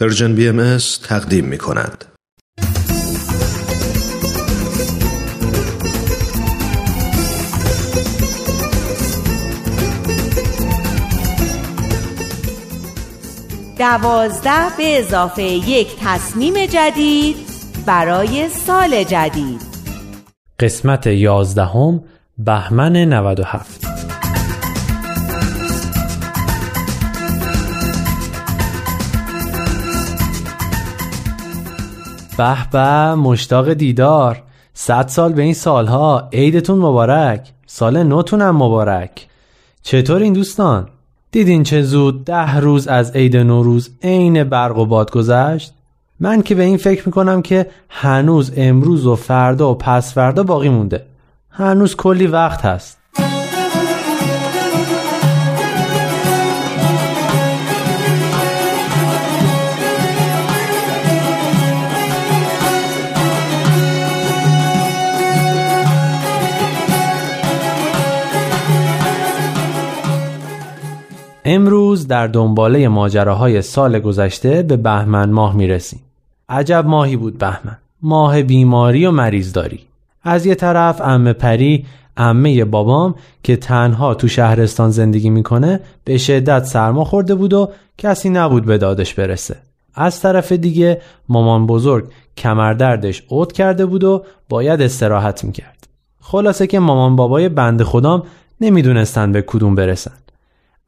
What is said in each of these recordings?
پرژن بی ام تقدیم می کند. دوازده به اضافه یک تصمیم جدید برای سال جدید قسمت یازدهم بهمن 97 به به مشتاق دیدار. صد سال به این سالها. عیدتون مبارک. سال نوتونم مبارک. چطور این دوستان؟ دیدین چه زود ده روز از عید نوروز عین برق و باد گذشت؟ من که به این فکر می‌کنم که هنوز امروز و فردا و پس فردا باقی مونده. هنوز کلی وقت هست. امروز در دنباله ماجراهای سال گذشته به بهمن ماه می‌رسیم. عجب ماهی بود بهمن. ماه بیماری و مریضداری. از یه طرف امه پری امه بابام که تنها تو شهرستان زندگی می‌کنه به شدت سرما خورده بود و کسی نبود به دادش برسه. از طرف دیگه مامان بزرگ کمردردش اوت کرده بود و باید استراحت می‌کرد. خلاصه که مامان بابای بند خودام نمی‌دونستن به کدوم برسن.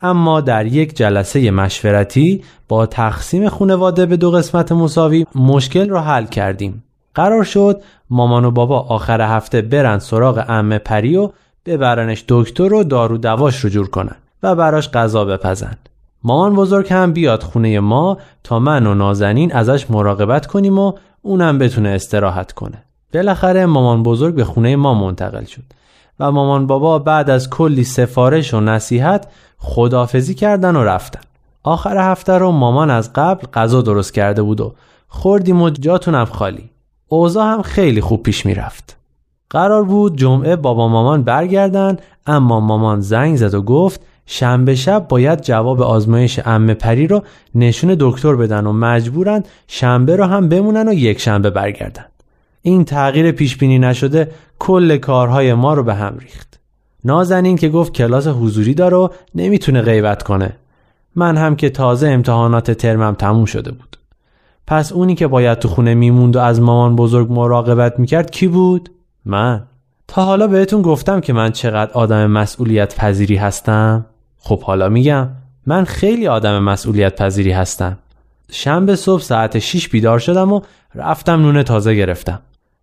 اما در یک جلسه مشورتی با تقسیم خانواده به دو قسمت مساوی مشکل را حل کردیم. قرار شد مامان و بابا آخر هفته برن سراغ امه پری و ببرنش دکتر و دارو دواش رو جور کنن و براش غذا بپزن. مامان بزرگ هم بیاد خونه ما تا من و نازنین ازش مراقبت کنیم و اونم بتونه استراحت کنه. بالاخره مامان بزرگ به خونه ما منتقل شد و مامان بابا بعد از کلی سفارش و نصیحت خدافزی کردن و رفتن. آخر هفته رو مامان از قبل غذا درست کرده بود و خوردیم و جاتونم خالی. اوضاع هم خیلی خوب پیش می‌رفت. قرار بود جمعه بابا مامان برگردن اما مامان زنگ زد و گفت شنبه شب باید جواب آزمایش امه پری رو نشون دکتر بدن و مجبورن شنبه رو هم بمونن و یک شنبه برگردن. این تغییر پیش بینی نشده کل کارهای ما رو به هم ریخت. نازنین که گفت کلاس حضوری داره و نمی‌تونه غیبت کنه. من هم که تازه امتحانات ترمم تموم شده بود. پس اونی که باید تو خونه میموند و از مامان بزرگ مراقبت می‌کرد کی بود؟ من. تا حالا بهتون گفتم که من چقدر آدم مسئولیت پذیری هستم؟ خب حالا میگم من خیلی آدم مسئولیت پذیری هستم. شنبه صبح ساعت 6 بیدار شدم و رفتم نون تازه گرفتم.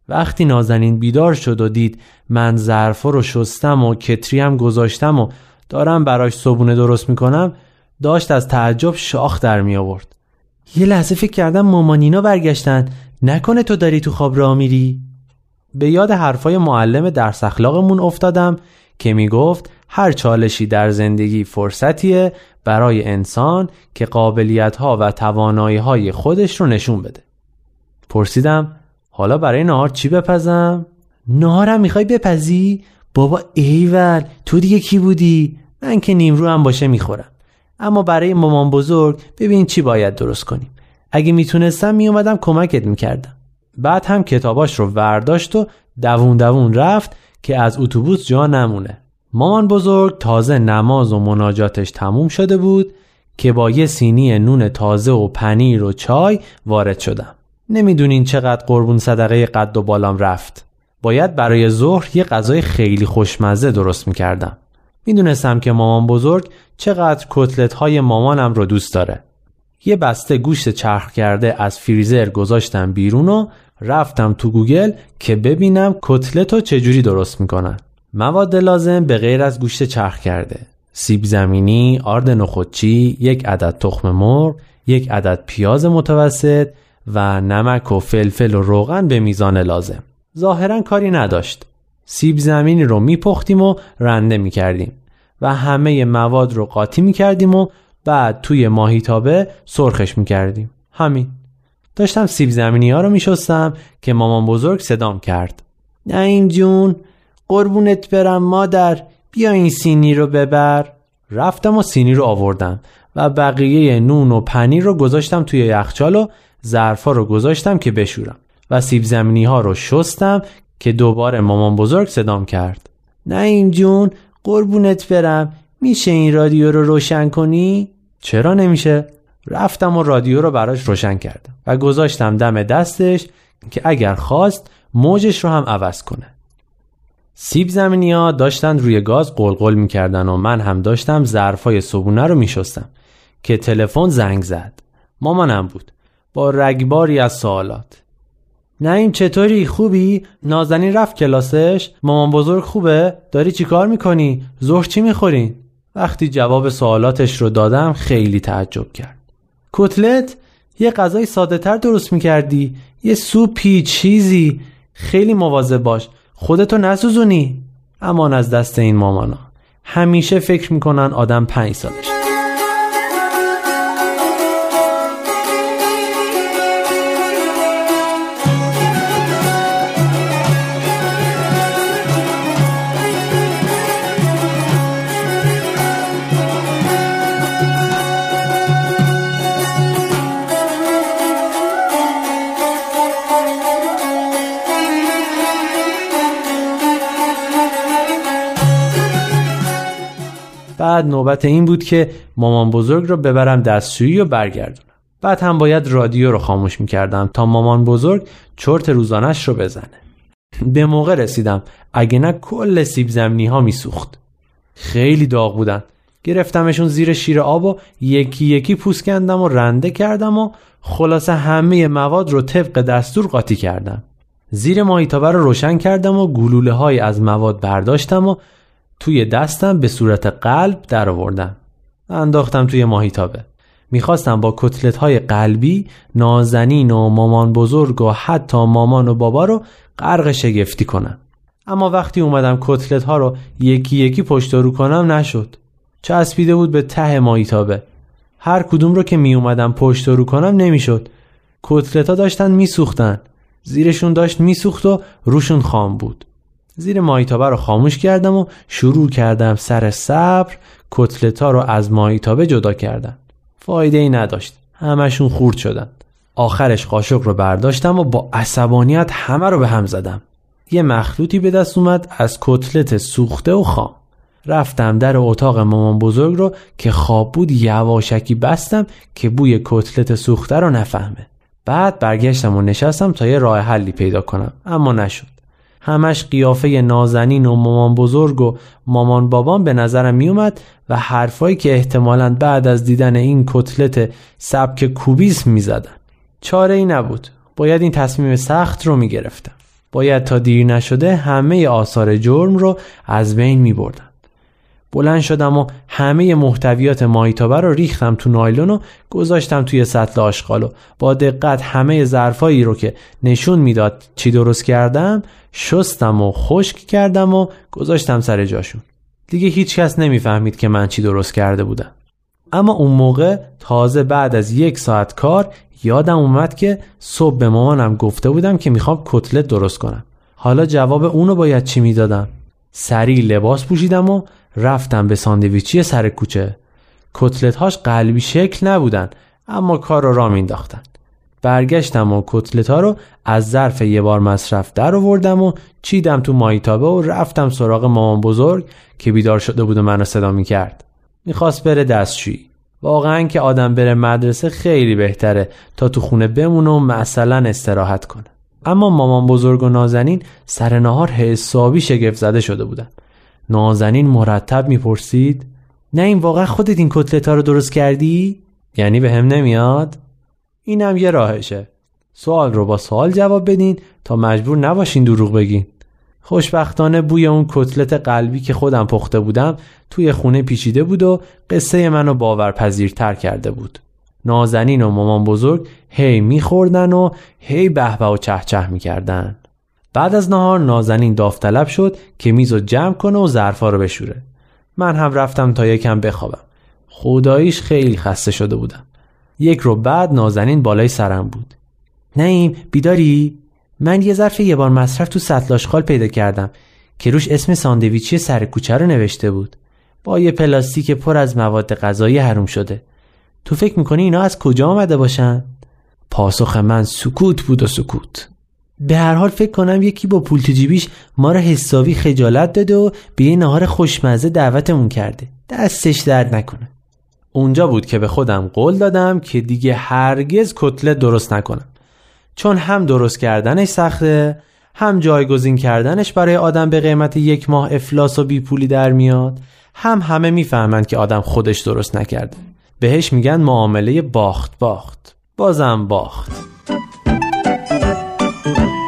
وقتی نازنین بیدار شد و دید من ظرفا رو شستم و کتری هم گذاشتم و دارم براش صبونه درست می‌کنم داشت از تعجب شاخ در می آورد یه لحظه فکر کردم مامانینا برگشتن. نکنه تو داری تو خواب را میری؟ به یاد حرفای معلم درس اخلاقمون افتادم که می‌گفت هر چالشی در زندگی فرصتیه برای انسان که قابلیت ها و توانایی های خودش رو نشون بده. پرسیدم حالا برای نهار چی بپزم؟ نهارم می‌خوای بپزی؟ بابا ایول تو دیگه کی بودی؟ من که نیمرو هم باشه می‌خورم اما برای مامان بزرگ ببین چی باید درست کنیم اگه می‌تونستم میومدم کمکت می‌کردم بعد هم کتاباش رو ورداشت و دوون دوون رفت که از اتوبوس جا نمونه مامان بزرگ تازه نماز و مناجاتش تموم شده بود که با یه سینی نون تازه و پنیر و چای وارد شدم نمی‌دونین چقدر قربون صدقه قد و بالام رفت. باید برای ظهر یه غذای خیلی خوشمزه درست می‌کردم. می‌دونستم که مامان بزرگ چقدر کتلت های مامانم رو دوست داره. یه بسته گوشت چرخ کرده از فریزر گذاشتم بیرون و رفتم تو گوگل که ببینم کتلت رو چجوری درست می‌کنن. مواد لازم به غیر از گوشت چرخ کرده. سیب زمینی، آرد نخودچی، یک عدد تخم مرغ، یک عدد پیاز متوسط و نمک و فلفل و روغن به میزان لازم. ظاهرا کاری نداشت. سیب زمینی رو میپختیم و رنده می‌کردیم و همه مواد رو قاطی می‌کردیم و بعد توی ماهیتابه سرخش می‌کردیم. همین. داشتم سیب زمینی ها رو میشستم که مامان بزرگ صدام کرد. این جون قربونت برم مادر. بیا این سینی رو ببر. رفتم و سینی رو آوردم و بقیه نون و پنیر رو گذاشتم توی یخچال و ظرفا رو گذاشتم که بشورم و سیب زمینی ها رو شستم که دوباره مامان بزرگ صدام کرد. نه جون قربونت برم. میشه این رادیو رو روشن کنی؟ چرا نمیشه؟ رفتم و رادیو رو براش روشن کردم و گذاشتم دم دستش که اگر خواست موجش رو هم عوض کنه. سیب زمینی ها داشتن روی گاز قلقل می‌کردن و من هم داشتم ظرفای صبونه رو میشستم که تلفن زنگ زد. مامانم بود. با رگباری از سوالات. نعیم چطوری؟ خوبی؟ نازنین رفت کلاسش. مامان بزرگ خوبه؟ داری چیکار می‌کنی؟ ظهر چی می‌خورین وقتی جواب سوالاتش رو دادم خیلی تعجب کرد. کتلت یه غذای ساده تر درست می‌کردی. یه سوپی چیزی. خیلی مواظب باش. خودتو نسوزونی. امان از دست این مامانا. همیشه فکر می‌کنن آدم پنج سالش بعد نوبت این بود که مامان بزرگ رو ببرم دستشویی و برگردونم. بعد هم باید رادیو رو خاموش می‌کردم تا مامان بزرگ چرت روزانش رو بزنه. به موقع رسیدم اگه نه کل سیب زمینی ها میسوخت. خیلی داغ بودن. گرفتمشون زیر شیر آب و یکی یکی پوست کندم و رنده کردم و خلاصه همه مواد رو طبق دستور قاطی کردم. زیر ماهیتابه رو روشن کردم و گلوله های از مواد برداشتم و توی دستم به صورت قلب در آوردم. انداختم توی ماهیتابه. می‌خواستم با کتلت های قلبی نازنین و مامان بزرگ و حتی مامان و بابا رو غرق شگفتی کنم. اما وقتی اومدم کتلت ها رو یکی یکی پشت رو کنم نشد. چسبیده بود به ته ماهیتابه. هر کدوم رو که می اومدم پشت رو کنم نمی‌شد. کتلت ها داشتن میسوختن. زیرشون داشت میسوخت و روشون خام بود. زیر مایتابه رو خاموش کردم و شروع کردم سر صبر کتلتا رو از مایتابه جدا کردم فایده ای نداشت. همشون خورد شدن. آخرش قاشق رو برداشتم و با عصبانیت همه رو به هم زدم. یه مخلوطی به دست اومد از کتلت سوخته و خام. رفتم در اتاق مامان بزرگ رو که خواب بود یواشکی بستم که بوی کتلت سوخته رو نفهمه. بعد برگشتم و نشستم تا یه راه حلی پیدا کنم. اما نشد. همش قیافه نازنین و مامان بزرگ و مامان بابام به نظرم میومد و حرفایی که احتمالا بعد از دیدن این کتلت سبک کوبیسم می‌زدن. چاره ای نبود. باید این تصمیم سخت رو می‌گرفتم. باید تا دیر نشده همه آثار جرم رو از بین می بردم. بلند شدم و همه محتویات مایتابه رو ریختم تو نایلون و گذاشتم توی سطل آشغال و با دقت همه ظرفایی رو که نشون می‌داد چی درست کردم شستم و خشک کردم و گذاشتم سر جاشون. دیگه هیچ کس نمی‌فهمید که من چی درست کرده بودم. اما اون موقع تازه بعد از یک ساعت کار یادم اومد که صبح به مامانم گفته بودم که می‌خوام کتلت درست کنم. حالا جواب اونو باید چی می‌دادم؟ سریع لباس پوشیدم و رفتم به ساندویچی سر کوچه. کتلت هاش قلبی شکل نبودن اما کار رو را مینداختن برگشتم و کتلت ها رو از ظرف یه بار مصرف در آوردم و چیدم تو مایتابه و رفتم سراغ مامان بزرگ که بیدار شده بود و منو صدا می‌کرد. می‌خواست بره دستشویی. واقعا که آدم بره مدرسه خیلی بهتره تا تو خونه بمونه و مثلا استراحت کنه. اما مامان بزرگ و نازنین سر نهار حسابی شگفت زده شده بودن. نازنین مرتب می‌پرسید نه این واقعا خودت این کتلت ها رو درست کردی؟ یعنی به هم نمیاد؟ اینم یه راهشه سوال رو با سوال جواب بدین تا مجبور نباشین دروغ بگین خوشبختانه بوی اون کتلت قلبی که خودم پخته بودم توی خونه پیچیده بود و قصه منو باورپذیرتر کرده بود نازنین و مامان بزرگ هی میخوردن و هی بهبه و چهچه می‌کردن بعد از نهار نازنین داوطلب شد که میز رو جمع کنه و ظرفا رو بشوره. من هم رفتم تا یکم بخوابم. خداییش خیلی خسته شده بودم. یک رو بعد نازنین بالای سرم بود. نیم بیداری؟ من یه ظرف یه بار مصرف تو سطل پیدا کردم که روش اسم ساندویچی سر کوچه رو نوشته بود. با یه پلاستیک پر از مواد غذایی حروم شده. تو فکر می‌کنی اینا از کجا آمده باشن؟ پاسخ من سکوت بود و سکوت. به هر حال فکر کنم یکی با پول تو جیبیش ما را حسابی خجالت داده و به یه نهار خوشمزه دعوتمون کرده. دستش درد نکنه. اونجا بود که به خودم قول دادم که دیگه هرگز کتلت درست نکنم. چون هم درست کردنش سخته هم جایگزین کردنش برای آدم به قیمت یک ماه افلاس و بی پولی در میاد هم همه می‌فهمند که آدم خودش درست نکرده. بهش میگن معامله باخت باخت. بازم باخت. Thank you.